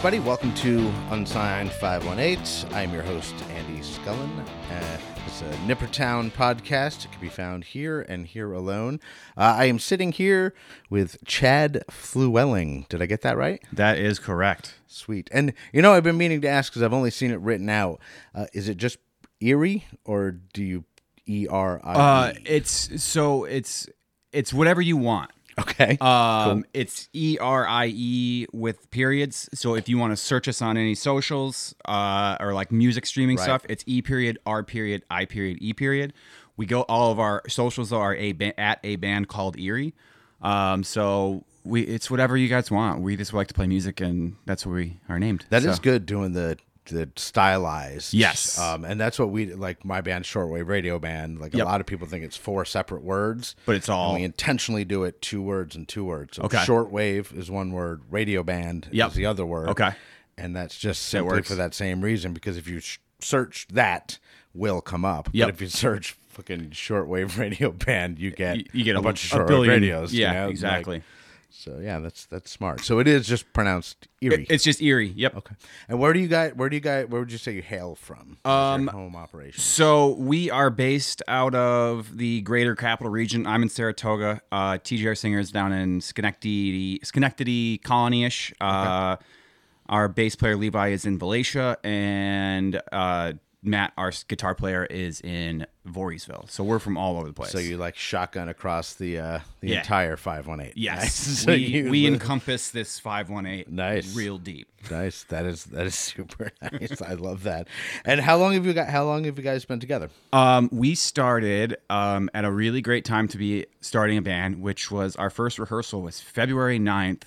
everybody, welcome to Unsigned 518. I'm your host, Andy Scullin. Uh, it's a Nippertown podcast. It can be found here and here alone. Uh, I am sitting here with Chad Flewwelling. Did I get that right? That is correct. Sweet. And, you know, I've been meaning to ask because I've only seen it written out. Uh, is it just Erie or do you E R I Uh, it's so it's it's whatever you want. Okay. Um, it's E R I E with periods. So if you want to search us on any socials uh, or like music streaming Right. stuff, it's E period R period I period E period. We go all of our socials are a ba- at a band called Erie. Um, so we it's whatever you guys want. We just like to play music, and that's what we are named. That is So- good doing the the stylized. Yes. Um, and that's what we like my band shortwave radio band. Like a lot of people think it's four separate words. But it's all- we intentionally do it two words and two words. So Okay. shortwave is one word, radio band Yep. is the other word. Okay. And that's just simply works. for that same reason because if you sh- search that will come up. Yep. But if you search fucking shortwave radio band, you get You, you get a, a, bunch of shortwave radios. you Yeah, know? Like, exactly. So yeah, that's that's smart. So it is just pronounced Erie. It's just Erie. Yep. Okay. And where do you guys? Where do you guys? Where would you say you hail from? Um, home operation. So we are based out of the greater capital region. I'm in Saratoga. Uh, TGR Singer is down in Schenectady, Schenectady Colonie-ish. Uh, Our bass player Levi is in Valatie, and uh, Matt, our guitar player, is in Voorheesville. So we're from all over the place. So you like shotgun across the uh, the Yeah. entire five one eight. yes, So we, we live- encompass this five one eight Nice. real deep. nice. That is that is super nice. I love that. And how long have you got? How long have you guys been together? Um, we started um, at a really great time to be starting a band, which was our first rehearsal was February 9th,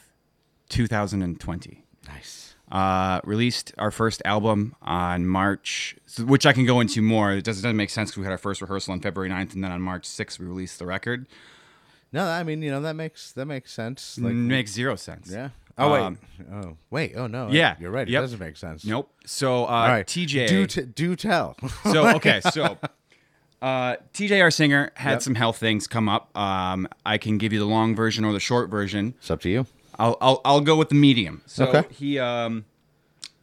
2020. Nice. Uh, released our first album on March, which I can go into more. It doesn't, doesn't make sense because we had our first rehearsal on February 9th, and then on March 6th, we released the record. No, I mean you know that makes that makes sense. Like Makes zero sense. yeah. Oh wait. Um, oh wait. Oh no. yeah, You're right. It yep. doesn't make sense. Nope. So, uh, All right. TJ. Do t- do tell. so okay, so uh, TJ, our singer, had Yep. some health things come up. Um, I can give you the long version or the short version. it's up to you. I'll I'll, I'll go with the medium. So Okay. he um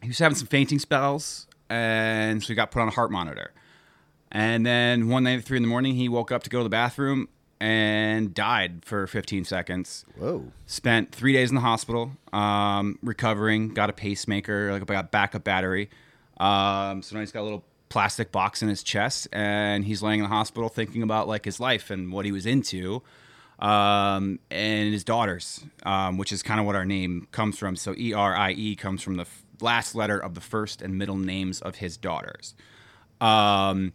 he was having some fainting spells, and so he got put on a heart monitor. And then one night at three in the morning, he woke up to go to the bathroom and died for 15 seconds. Whoa. Spent three days in the hospital, um, recovering. Got a pacemaker, like a backup battery. Um, so now he's got a little plastic box in his chest, and he's laying in the hospital thinking about like his life and what he was into, um, and his daughters, um, which is kind of what our name comes from. So E R I E comes from the f- last letter of the first and middle names of his daughters. Um,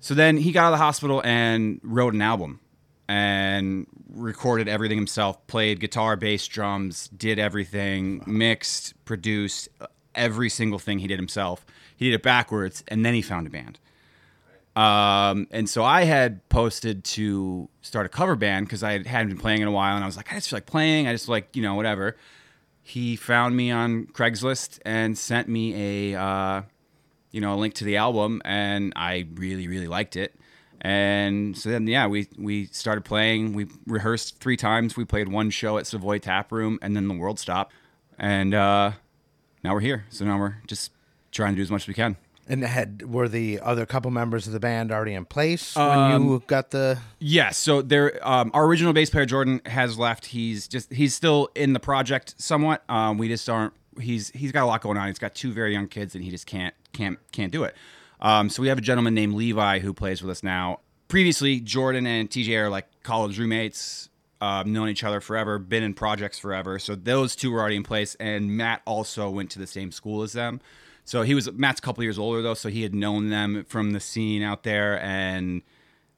so then he got out of the hospital and wrote an album and recorded everything himself, played guitar, bass, drums, did everything, mixed, produced every single thing he did himself. He did it backwards and then he found a band. Um, and so I had posted to start a cover band because I hadn't been playing in a while and I was like, I just feel like playing. I just like, you know, whatever. He found me on Craigslist and sent me a, uh, you know, a link to the album, and I really, really liked it. And so then, yeah, we we started playing. We rehearsed three times. We played one show at Savoy Tap Room, and then the world stopped. And uh, now we're here. So now we're just trying to do as much as we can. And had were the other couple members of the band already in place when Um, you got the? Yeah, so there, um, our original bass player Jordan has left. He's just he's still in the project somewhat. Um, we just aren't. He's he's got a lot going on. He's got two very young kids, and he just can't can't can't do it. Um, so we have a gentleman named Levi who plays with us now. Previously, Jordan and TJ are like college roommates. Um, known each other forever, been in projects forever. So those two were already in place, and Matt also went to the same school as them. So he was Matt's a couple years older though, so he had known them from the scene out there, and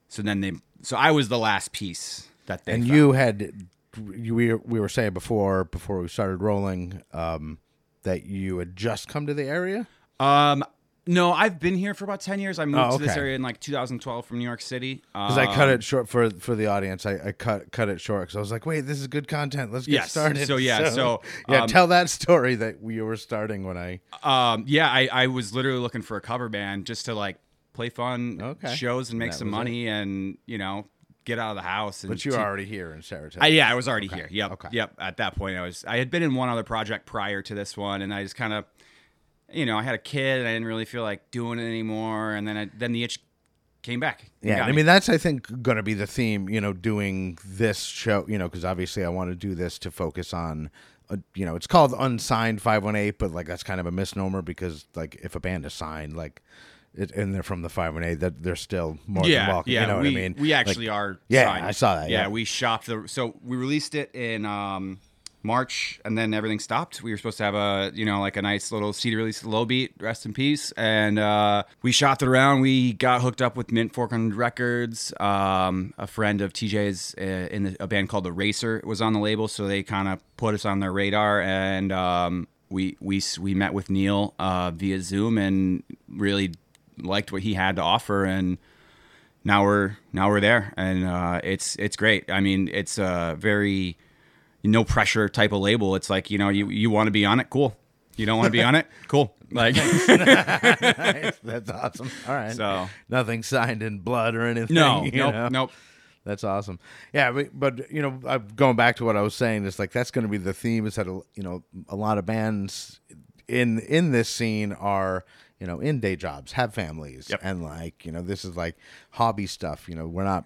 so then they. So I was the last piece that they. And found. you had, you, we we were saying before before we started rolling, um, that you had just come to the area. Um, no, I've been here for about ten years. I moved Oh, to this okay. area in like 2012 from New York City. Because I cut Um, it short for for the audience. I, I cut cut it short because I was like, wait, this is good content. Let's get Yes. started. So, yeah, so, yeah, um, tell that story that we were starting when I. Um, yeah, I, I was literally looking for a cover band just to like play fun Okay. shows and make That some was money and you know get out of the house. And But you were already here in Saratoga. I, yeah, I was already here. Yep. Okay. Yep. At that point, I was. I had been in one other project prior to this one, and I just kind of, you know, I had a kid, and I didn't really feel like doing it anymore. And then, I, then the itch came back. Yeah, I mean that's I think going to be the theme. You know, doing this show. You know, because obviously I want to do this to focus on. Uh, you know, it's called unsigned five one eight, but like that's kind of a misnomer because like if a band is signed, like. It, and they're from the five one eight. That they're still more yeah, than welcome. yeah. you know we, what I mean? We Like, actually are. Yeah, signed. I saw that, yeah. we shopped the. So we released it in um, March, and then everything stopped. We were supposed to have a, you know, like a nice little CD release, Lowbeat, rest in peace, and uh, we shopped it around. We got hooked up with Mint 400 Records. Um, a friend of TJ's uh, in a band called The Racer was on the label, so they kind of put us on their radar, and um, we we we met with Neil uh, via Zoom and really liked what he had to offer and now we're now we're there and uh, it's it's great i mean it's a very no pressure type of label it's like you know you, you want to be on it cool you don't want to be on it cool like that's awesome. All right. So- nothing signed in blood or anything. no nope know? nope That's awesome. Yeah, but, but you know, I'm going back to what I was saying. It's like that's going to be the theme. Is that a, you know a lot of bands in in this scene are you know in day jobs, have families, Yep. and like you know this is like hobby stuff. You know, we're not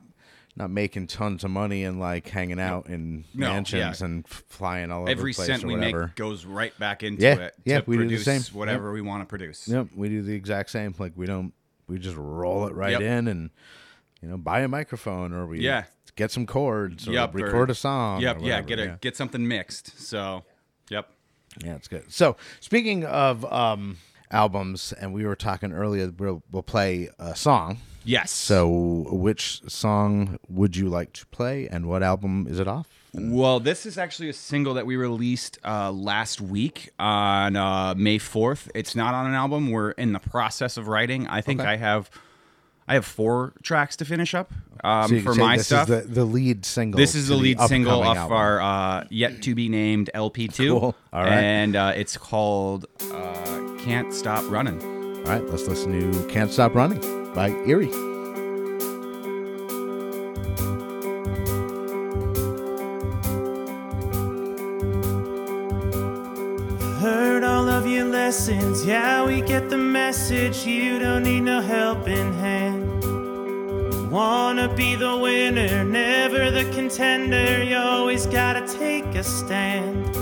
not making tons of money and like hanging out in No, mansions yeah. and flying all over every the place cent or we make goes right back into Yeah, it yeah, to we do the same. whatever we want to produce Yep, we do the exact same. Like we don't, we just roll it right Yep. in and you know buy a microphone or we Yeah. get some chords or Yep, or- record a song. yep or yeah get a get something mixed so yep Yeah, it's good. So speaking of um, albums, and we were talking earlier, we'll, we'll play a song. Yes So which song would you like to play, and what album is it off? Well, this is actually a single that we released uh, last week on uh, May fourth. It's not on an album. We're in the process of writing. I think Okay. I have, I have four tracks to finish up um, So for my this stuff. is the, the lead single. this is the lead single upcoming off album. our uh, yet to be named LP two, Cool. All right. and uh, it's called uh, "Can't Stop Running." All right, let's listen to "Can't Stop Running" by Erie. Heard all of your lessons, yeah, we get the message. You don't need no helping hand. Wanna be the winner, never the contender. You always gotta take a stand.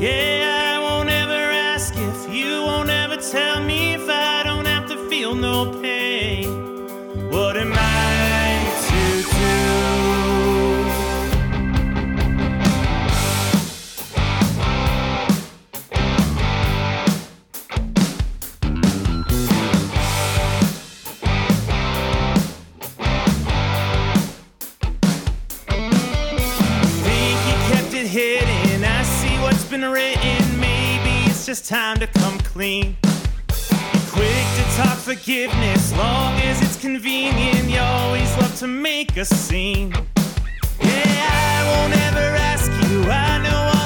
Yeah, I won't ever ask if you won't ever tell me if I don't have to feel no pain. Just time to come clean. Quick to talk forgiveness, long as it's convenient. You always love to make a scene. Yeah, I won't ever ask you. I know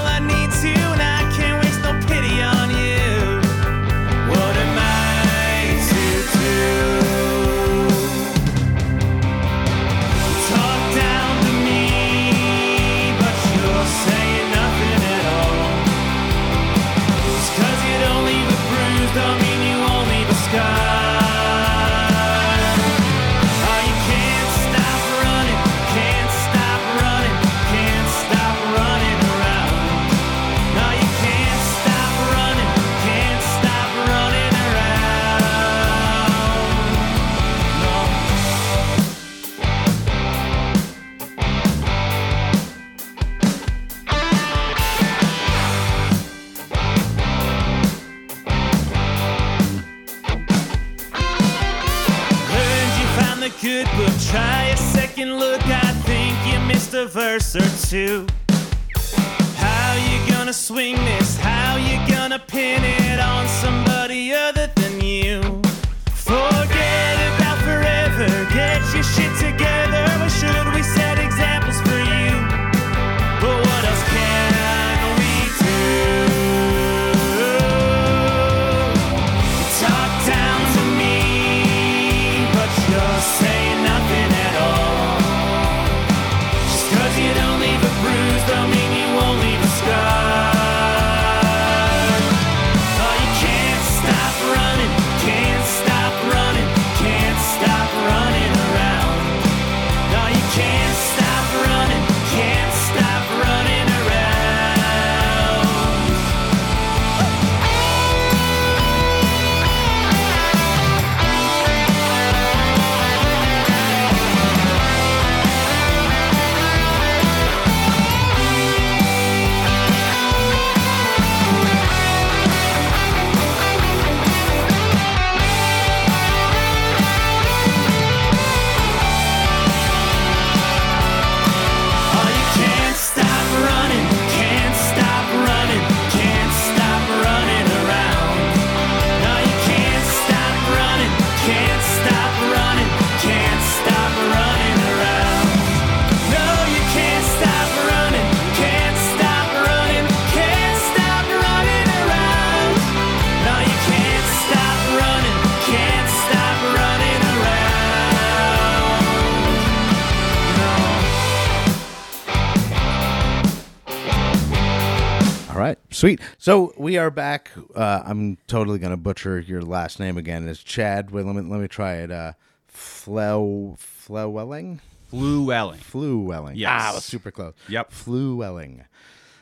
Sweet. So we are back. Uh, I'm totally gonna butcher your last name again. It's Chad. Wait, let me let me try it. Uh, Flew Flewelling. Fluelling. Fluwelling. Yes. Ah, I was super close. Yep. Fluwelling.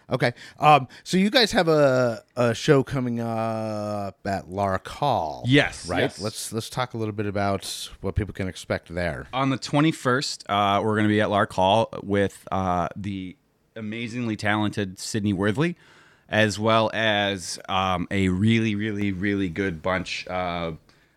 Okay. Um. So you guys have a a show coming up at Lark Hall. Yes, Right. yes. Let's let's talk a little bit about what people can expect there. On the 21st, uh, we're going to be at Lark Hall with uh, the amazingly talented Sydney Worthley, as well as um, a really, really, really good bunch uh,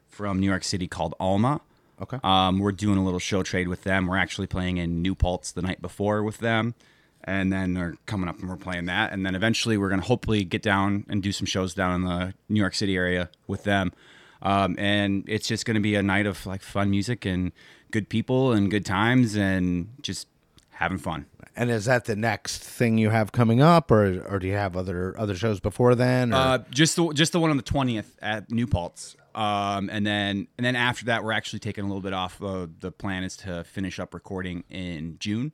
from New York City called Alma. Okay. Um, we're doing a little show trade with them. We're actually playing in New Paltz the night before with them. And then they're coming up and we're playing that. And then eventually we're going to hopefully get down and do some shows down in the New York City area with them. Um, and it's just going to be a night of like fun music and good people and good times and just having fun. And is that the next thing you have coming up, or or do you have other other shows before then? Or? Uh, just the just the one on the twentieth at New Paltz, um, and then and then after that, we're actually taking a little bit off. Uh, the plan is to finish up recording in June.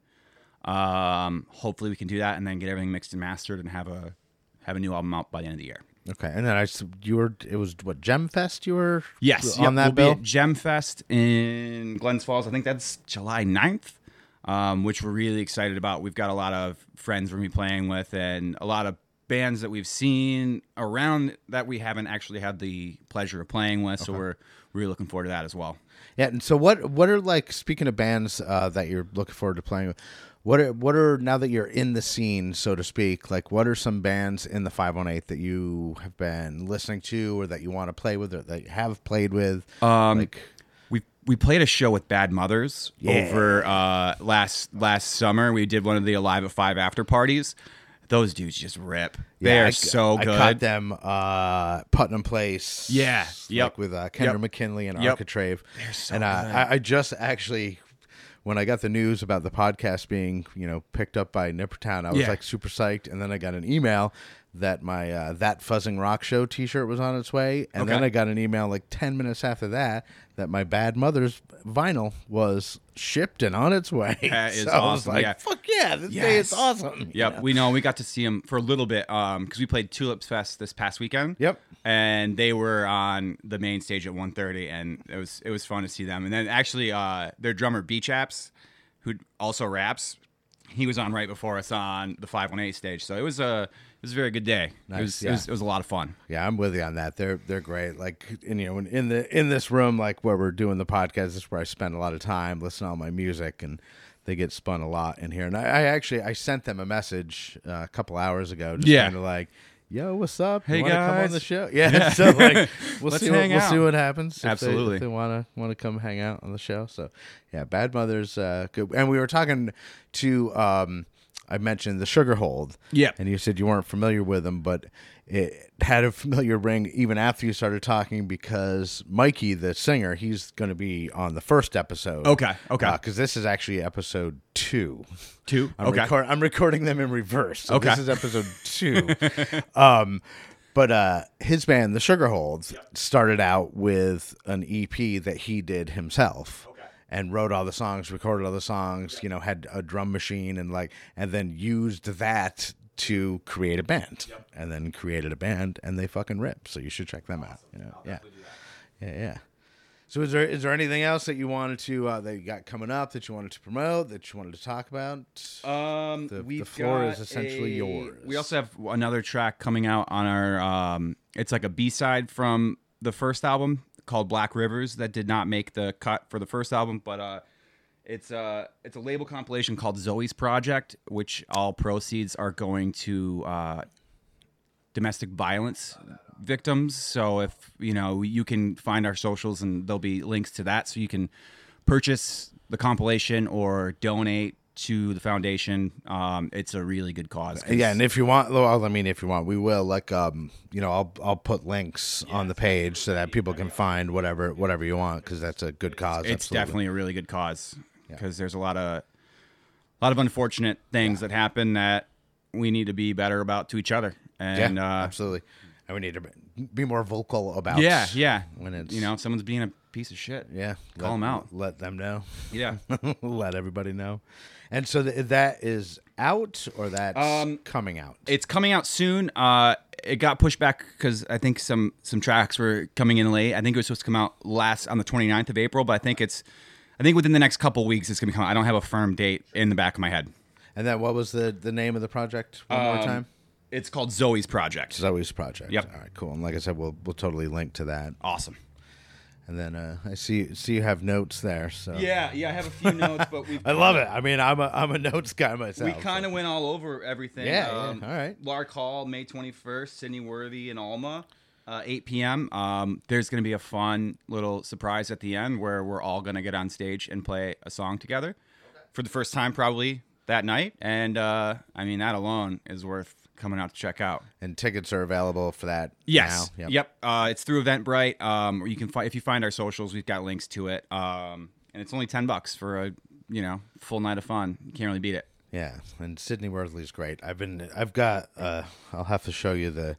Um, hopefully, we can do that and then get everything mixed and mastered and have a have a new album out by the end of the year. okay. And then I you were it was what Gem Fest you were Yes, on yep, that we'll bill. be at Gem Fest in Glens Falls. I think that's July 9th, um, which we're really excited about. We've got a lot of friends we're gonna be playing with, and a lot of bands that we've seen around that we haven't actually had the pleasure of playing with. So we're really looking forward to that as well. Yeah. And so what what are like speaking of bands uh, that you're looking forward to playing with? What are what are now that you're in the scene, so to speak? Like, what are some bands in the 518 that you have been listening to, or that you want to play with, or that you have played with? Um, like, We played a show with Bad Mothers Yeah. over uh, last last summer. We did one of the Alive at Five after parties. Those dudes just rip. They're I- so good. I caught them uh, Putnam Place. Yeah, like yep. with uh, Kendra Yep. McKinley and Yep. Architrave. They're so and uh, good. I, I just actually, when I got the news about the podcast being you know picked up by Nippertown, I was Yeah. like super psyched. And then I got an email that my uh, that fuzzing rock show T-shirt was on its way, and then I got an email like ten minutes after that that my Bad Mother's vinyl was shipped and on its way. That is so I was awesome, like, yeah. "Fuck yeah, this day is Yes. awesome!" Yep, know? we know we got to see them for a little bit because we played Tulips Fest this past weekend. Yep. and they were on the main stage at 1.30 and it was it was fun to see them. And then actually, uh, their drummer Beach Apps, who also raps, he was on right before us on the 518 stage. So it was a it was a very good day. Nice, it, was, yeah. it was it was a lot of fun. Yeah, I'm with you on that. They're they're great. Like in you know in, the in this room, like where we're doing the podcast, this is where I spend a lot of time listening to all my music, and they get spun a lot in here. And I, I actually I sent them a message uh, a couple hours ago, just Yeah. kind of like, "Yo, what's up? You Hey, wanna come on the show?" Yeah. so like, we'll Let's see. What, we'll see what happens. if they- Absolutely. if they want to want to come hang out on the show. So yeah, Bad Mothers, uh, good. And we were talking to. um I mentioned the Sugar Hold. Yeah. And you said you weren't familiar with them, but it had a familiar ring even after you started talking because Mikey, the singer, he's going to be on the first episode. Okay, okay. Because this is actually episode two. Two? I'm, Okay. record- I'm recording them in reverse. So Okay. This is episode two. um, but uh, his band, the Sugar Hold, started out with an EP that he did himself. And wrote all the songs, recorded all the songs, you know, had a drum machine and like, and then used that to create a band, and then created a band, and they fucking rip. So you should check them out. You know, yeah, yeah, yeah. So is there is there anything else that you wanted to uh, that you got coming up that you wanted to promote that you wanted to talk about? Um, The- the floor is essentially a- yours. We also have another track coming out on our. Um, it's like a B side from the first album called Black Rivers that did not make the cut for the first album, but uh, it's a it's a label compilation called Zoe's Project, which all proceeds are going to uh, domestic violence victims. So if you know, you can find our socials and there'll be links to that, so you can purchase the compilation or donate to the foundation. Um, it's a really good cause. Yeah, and if you want, well, I mean, if you want, we will. Like, um, you know, I'll I'll put links on the page so that people can find whatever whatever you want because that's a good cause. it's absolutely. definitely a really good cause because there's a lot of a lot of unfortunate things that happen that we need to be better about to each other. yeah, And uh, absolutely. And we need to be more vocal about. yeah, yeah. When it's you know, someone's being a piece of shit. Yeah, Call them out. Let them know. Yeah. let everybody know. And so th- that is out or that's Um, coming out. It's coming out soon. Uh, it got pushed back because I think some some tracks were coming in late. I think it was supposed to come out last on the 29th of April, but I think it's I think within the next couple weeks it's gonna come coming. I don't have a firm date in the back of my head. and then what was the the name of the project? One more Um, time. It's called Zoe's Project. Zoe's project. Yep. All right, cool. And like I said, we'll we'll totally link to that. Awesome. And then uh, I see see you have notes there. So Yeah, yeah. I have a few notes, but we I love it. I mean, I'm a I'm a notes guy myself. We kind of went all over everything. Yeah, yeah, Um, all right. Lark Hall, May 21st, Sydney Worthley and Alma, uh, 8 p.m. Um, there's going to be a fun little surprise at the end where we're all going to get on stage and play a song together for the first time, probably that night. And uh, I mean, that alone is worth coming out to check out. and tickets are available for that. Yes. Now. Yep. Uh, it's through Eventbrite. Um, or you can find if you find our socials, we've got links to it. Um, and it's only ten bucks for a you know full night of fun. You can't really beat it. Yeah, and Sydney Worthley's great. I've been, I've got, uh, I'll have to show you the,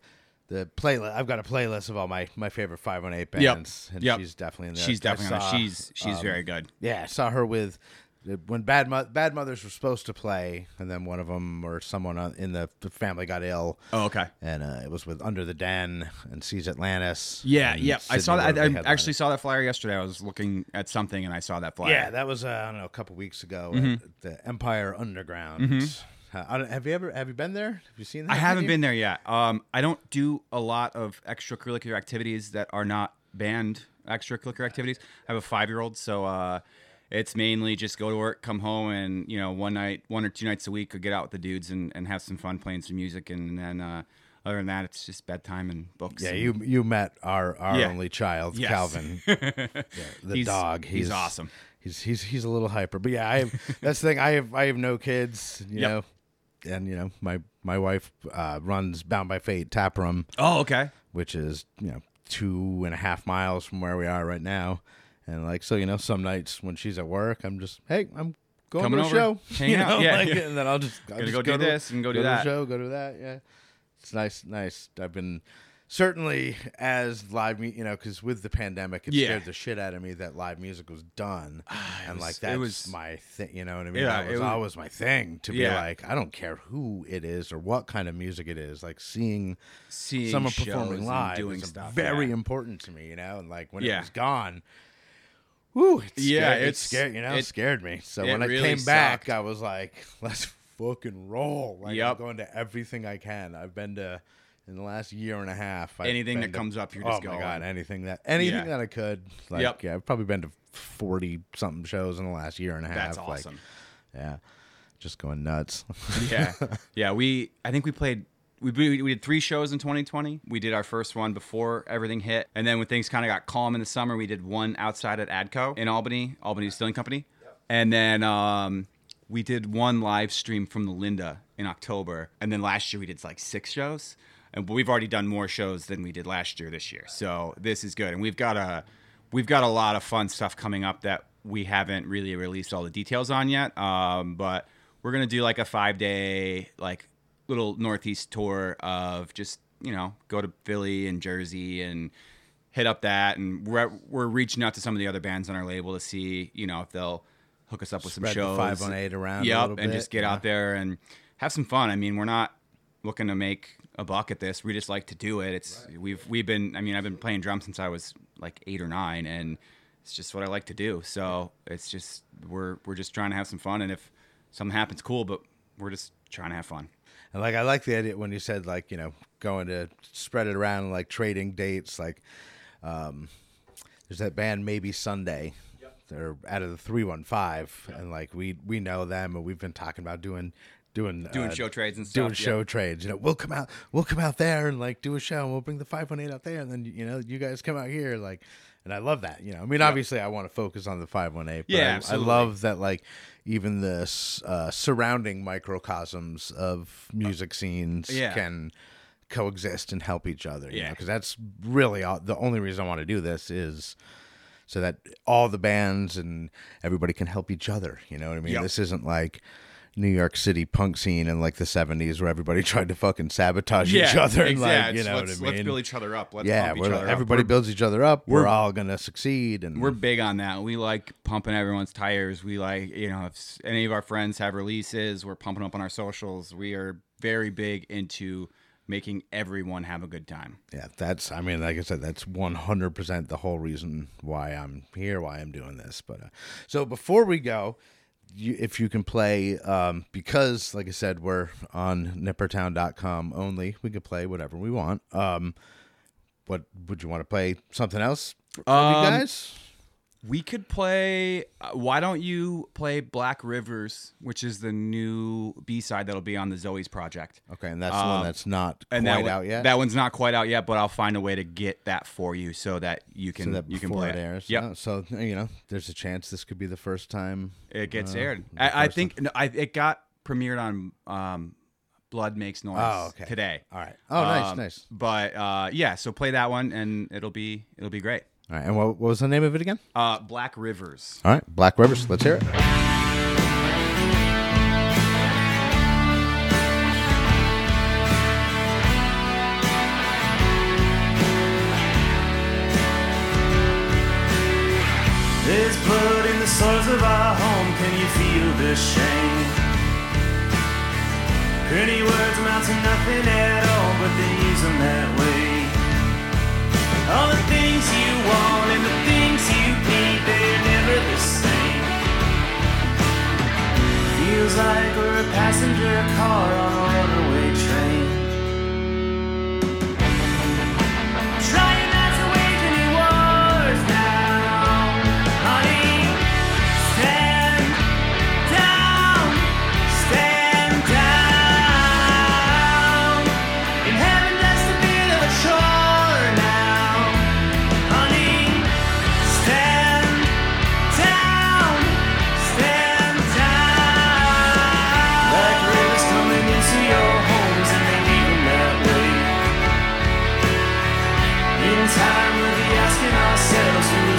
the playlist. I've got a playlist of all my my favorite five one eight Yep. bands, and Yep. she's definitely in there. She's definitely. saw, she's she's um, very good. Yeah, I saw her with when Bad Mo- Bad Mothers were supposed to play, and then one of them or someone in the family got ill. Oh, okay. And uh, it was with Under the Den and Seas Atlantis. Yeah, yeah. I saw that. I, I actually saw that flyer yesterday. I was looking at something and I saw that flyer. Yeah, that was uh, I don't know a couple weeks ago Mm-hmm. at the Empire Underground. Uh, I don't- have you ever have you been there? Have you seen that? I haven't been there yet. Um, I don't do a lot of extracurricular activities that are not banned extracurricular activities. I have a five year old, so uh, it's mainly just go to work, come home, and you know, one night, one or two nights a week, or get out with the dudes and, and have some fun playing some music, and then uh, other than that, it's just bedtime and books. Yeah, and- you you met our our Yeah. only child, Yes. Calvin, Yeah, the He's- dog. he's awesome. He's he's he's a little hyper, but yeah, I have that's the thing. I have I have no kids, you Yep. know, and you know my my wife uh, runs Bound by Fate Tap Room, Oh, okay. which is you know two and a half miles from where we are right now, and like so you know some nights when she's at work, I'm just hey I'm going Coming to over, show, hang you out. know, Yeah, like, yeah. and then I'll just I'll just go do to- this and go do to the that. show, go to that, yeah. It's nice, nice. I've been certainly as live, mu- you know, because with the pandemic, it Yeah. scared the shit out of me that live music was done, ah, and was- like it that's was- my thing. You know what I mean? Yeah, that it was, was- always my thing to be Yeah. like, I don't care who it is or what kind of music it is. Like seeing Seeing someone shows performing and live doing is stuff, very yeah. important to me. You know, and like when it Yeah. was gone. Whoo, it Yeah, scared, it it's- scared, you know, it scared me. So when I really came back, sucked. I was like, let's fucking roll. Like, I'm going to everything I can. I've been to, in the last year and a half, I've Anything that to- comes up, you're oh just my. God, anything that, anything Yeah. that I could. Like, Yep. yeah, I've probably been to 40 something shows in the last year and a half. That's like, awesome. yeah, just going nuts. yeah, yeah. We I think we played. We, we we did three shows in 2020. We did our first one before everything hit, and then when things kind of got calm in the summer, we did one outside at Adco in Albany, Albany Distilling Company, and then um, we did one live stream from the Linda in October, and then last year we did like six shows, and we've already done more shows than we did last year this year. So this is good, and we've got a we've got a lot of fun stuff coming up that we haven't really released all the details on yet, um, but we're gonna do like a five day like little northeast tour of just you know go to Philly and Jersey and hit up that. And we're we're reaching out to some of the other bands on our label to see you know if they'll hook us up with Spread some shows. 518 around a yep little and bit, just get yeah. out there and have some fun. I mean we're not looking to make a buck at this. We just like to do it. It's we've we've been I mean I've been playing drums since I was like eight or nine and it's just what I like to do. So it's just we're we're just trying to have some fun and if something happens cool but we're just trying to have fun And like I like the idea when you said like you know going to spread it around like trading dates like um there's that band maybe Sunday they're out of the 315 and like we we know them and we've been talking about doing doing Doing uh, show trades and stuff. doing show yeah. trades you know we'll come out we'll come out there and like do a show and we'll bring the 518 out there and then you know you guys come out here like and I love that you know I mean obviously I want to focus on the 518 Yeah, I, I love that like even the uh, surrounding microcosms of music scenes Yeah. can coexist and help each other. Yeah. because that's really all, the only reason I want to do this is so that all the bands and everybody can help each other. You know what I mean? Yep. This isn't like New York City punk scene in like the '70s, where everybody tried to fucking sabotage each other. and, exactly. like, you know let's, what I let's build each other up. Let's yeah, pump each other up. everybody We're- builds each other up. We're, we're- all gonna succeed, and We're big on that. We like pumping everyone's tires. We like, you know, if any of our friends have releases, we're pumping up on our socials. We are very big into making everyone have a good time. yeah, that's. I mean, like I said, that's 100 percent the whole reason why I'm here, why I'm doing this. But uh, so before we go. You, if you can play, um, because like I said, we're on nippertown.com only. We can play whatever we want. Um, what would you want to play? Something else, for you Um, guys? We could play. Uh, why don't you play Black Rivers, which is the new B side that'll be on the Zoe's project? Okay, and that's the one um, that's not And quite that one- out yet. That one's not quite out yet, but I'll find a way to get that for you so that you can so that you can before play it airs. Yep. Oh, so you know, there's a chance this could be the first time. It gets Uh, aired. the I, I first think no, I, it got premiered on um, Blood Makes Noise Oh, okay. today. All right. Oh, nice, Um, nice. But uh, yeah, so play that one and it'll be it'll be great. All right, and what, what was the name of it again? Uh, Black Rivers. All right, Black Rivers. Let's hear it. There's blood in the soils of our home. Can you feel the shame? Pretty words amount to nothing at all, but they use them that way. All the things you like we're a passenger car on a time, we'll be asking ourselves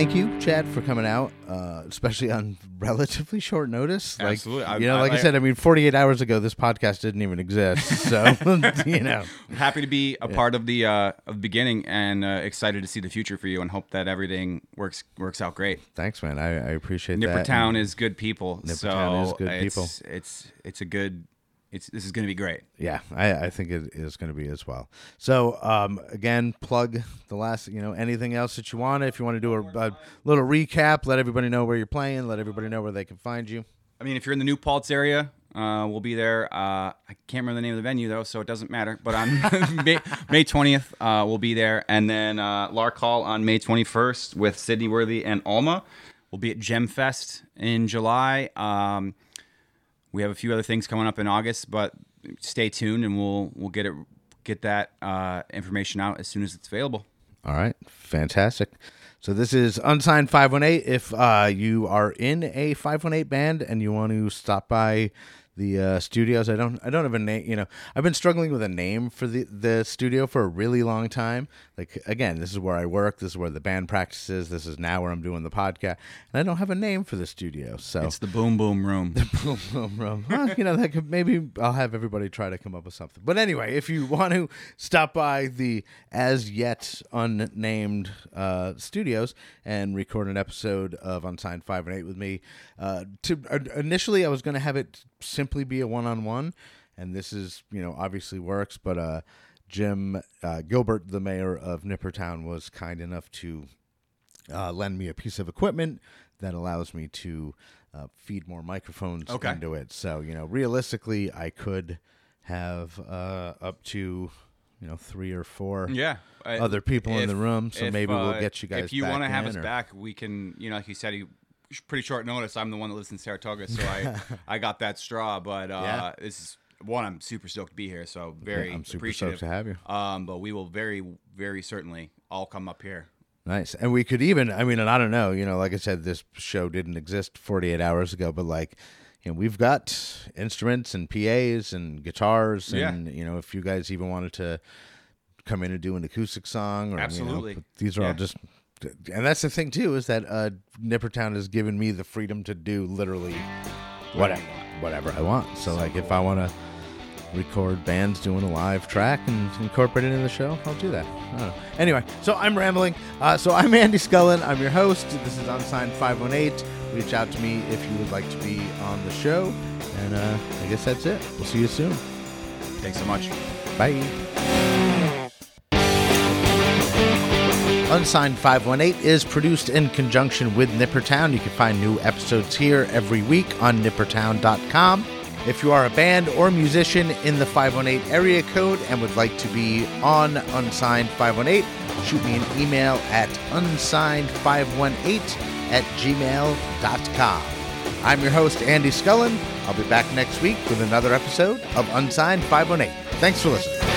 thank you, Chad, for coming out, uh, especially on relatively short notice. Like, Absolutely. I- you know, I- like I, I- said, I mean, 48 hours ago, this podcast didn't even exist. So, you know, happy to be a part of the uh, of the beginning and uh, excited to see the future for you and hope that everything works works out great. thanks, man. I, I appreciate that. Nippertown is good people. Nippertown so is good it's, people. It's it's a good it's this is going to be great. Yeah, I, I think it is going to be as well. So, um, again, plug the last, you know, anything else that you want. If you want to do a, a little recap, let everybody know where you're playing, let everybody know where they can find you. I mean, if you're in the New Paltz area, uh, we'll be there. Uh, I can't remember the name of the venue though, so it doesn't matter. But on May, 20th, uh, we'll be there, and then uh, Lark Hall on May 21st with Sydney Worthley and Alma. We'll be at Gem Fest in July. Um, we have a few other things coming up in August, but stay tuned, and we'll we'll get it get that uh, information out as soon as it's available. All right, fantastic. So this is Unsigned 518. If uh, you are in a 518 band and you want to stop by the uh, studios, I don't I don't have a name. You know, I've been struggling with a name for the the studio for a really long time. Like again, this is where I work. This is where the band practices. This is now where I'm doing the podcast, and I don't have a name for the studio. So It's the Boom Boom Room. The boom, boom, boom. Huh, you know, that could maybe I'll have everybody try to come up with something. But anyway, if you want to stop by the as yet unnamed uh, studios and record an episode of Unsigned Five and Eight with me, uh, to uh, initially I was going to have it simply be a one-on-one, and this is you know obviously works, but uh, Jim uh, Gilbert, the mayor of Nippertown, was kind enough to uh, lend me a piece of equipment that allows me to uh, feed more microphones Okay. into it. So you know, realistically, I could have uh, up to you know three or four Yeah. I- other people in the room. So if, maybe we'll uh, get you guys. If you want to have us or- back, we can. You know, like you said, you pretty short notice. I'm the one that lives in Saratoga, so I I got that straw. But uh, Yeah. this is one. I'm super stoked to be here. So very I'm super stoked to have you. Um, but we will very very certainly all come up here. Nice. And we could even, I mean, and I don't know, you know, like I said, this show didn't exist 48 hours ago, but like, you know, we've got instruments and PAs and guitars. Yeah. And, you know, if you guys even wanted to come in and do an acoustic song or, you know, Absolutely. these are all just, and that's the thing too, is that uh, Nippertown has given me the freedom to do literally whatever, whatever I want. So, like, if I want to record bands doing a live track and incorporate it into the show, I'll do that. I don't know. Anyway, so I'm rambling. Uh, so I'm Andy Scullin. I'm your host. This is Unsigned 518. Reach out to me if you would like to be on the show. And uh, I guess that's it. We'll see you soon. Thanks so much. Bye. Unsigned 518 is produced in conjunction with Nippertown. You can find new episodes here every week on nippertown.com. If you are a band or musician in the 518 area code and would like to be on Unsigned 518, shoot me an email at unsigned518 at gmail.com. I'm your host, Andy Scullin. I'll be back next week with another episode of Unsigned 518. Thanks for listening.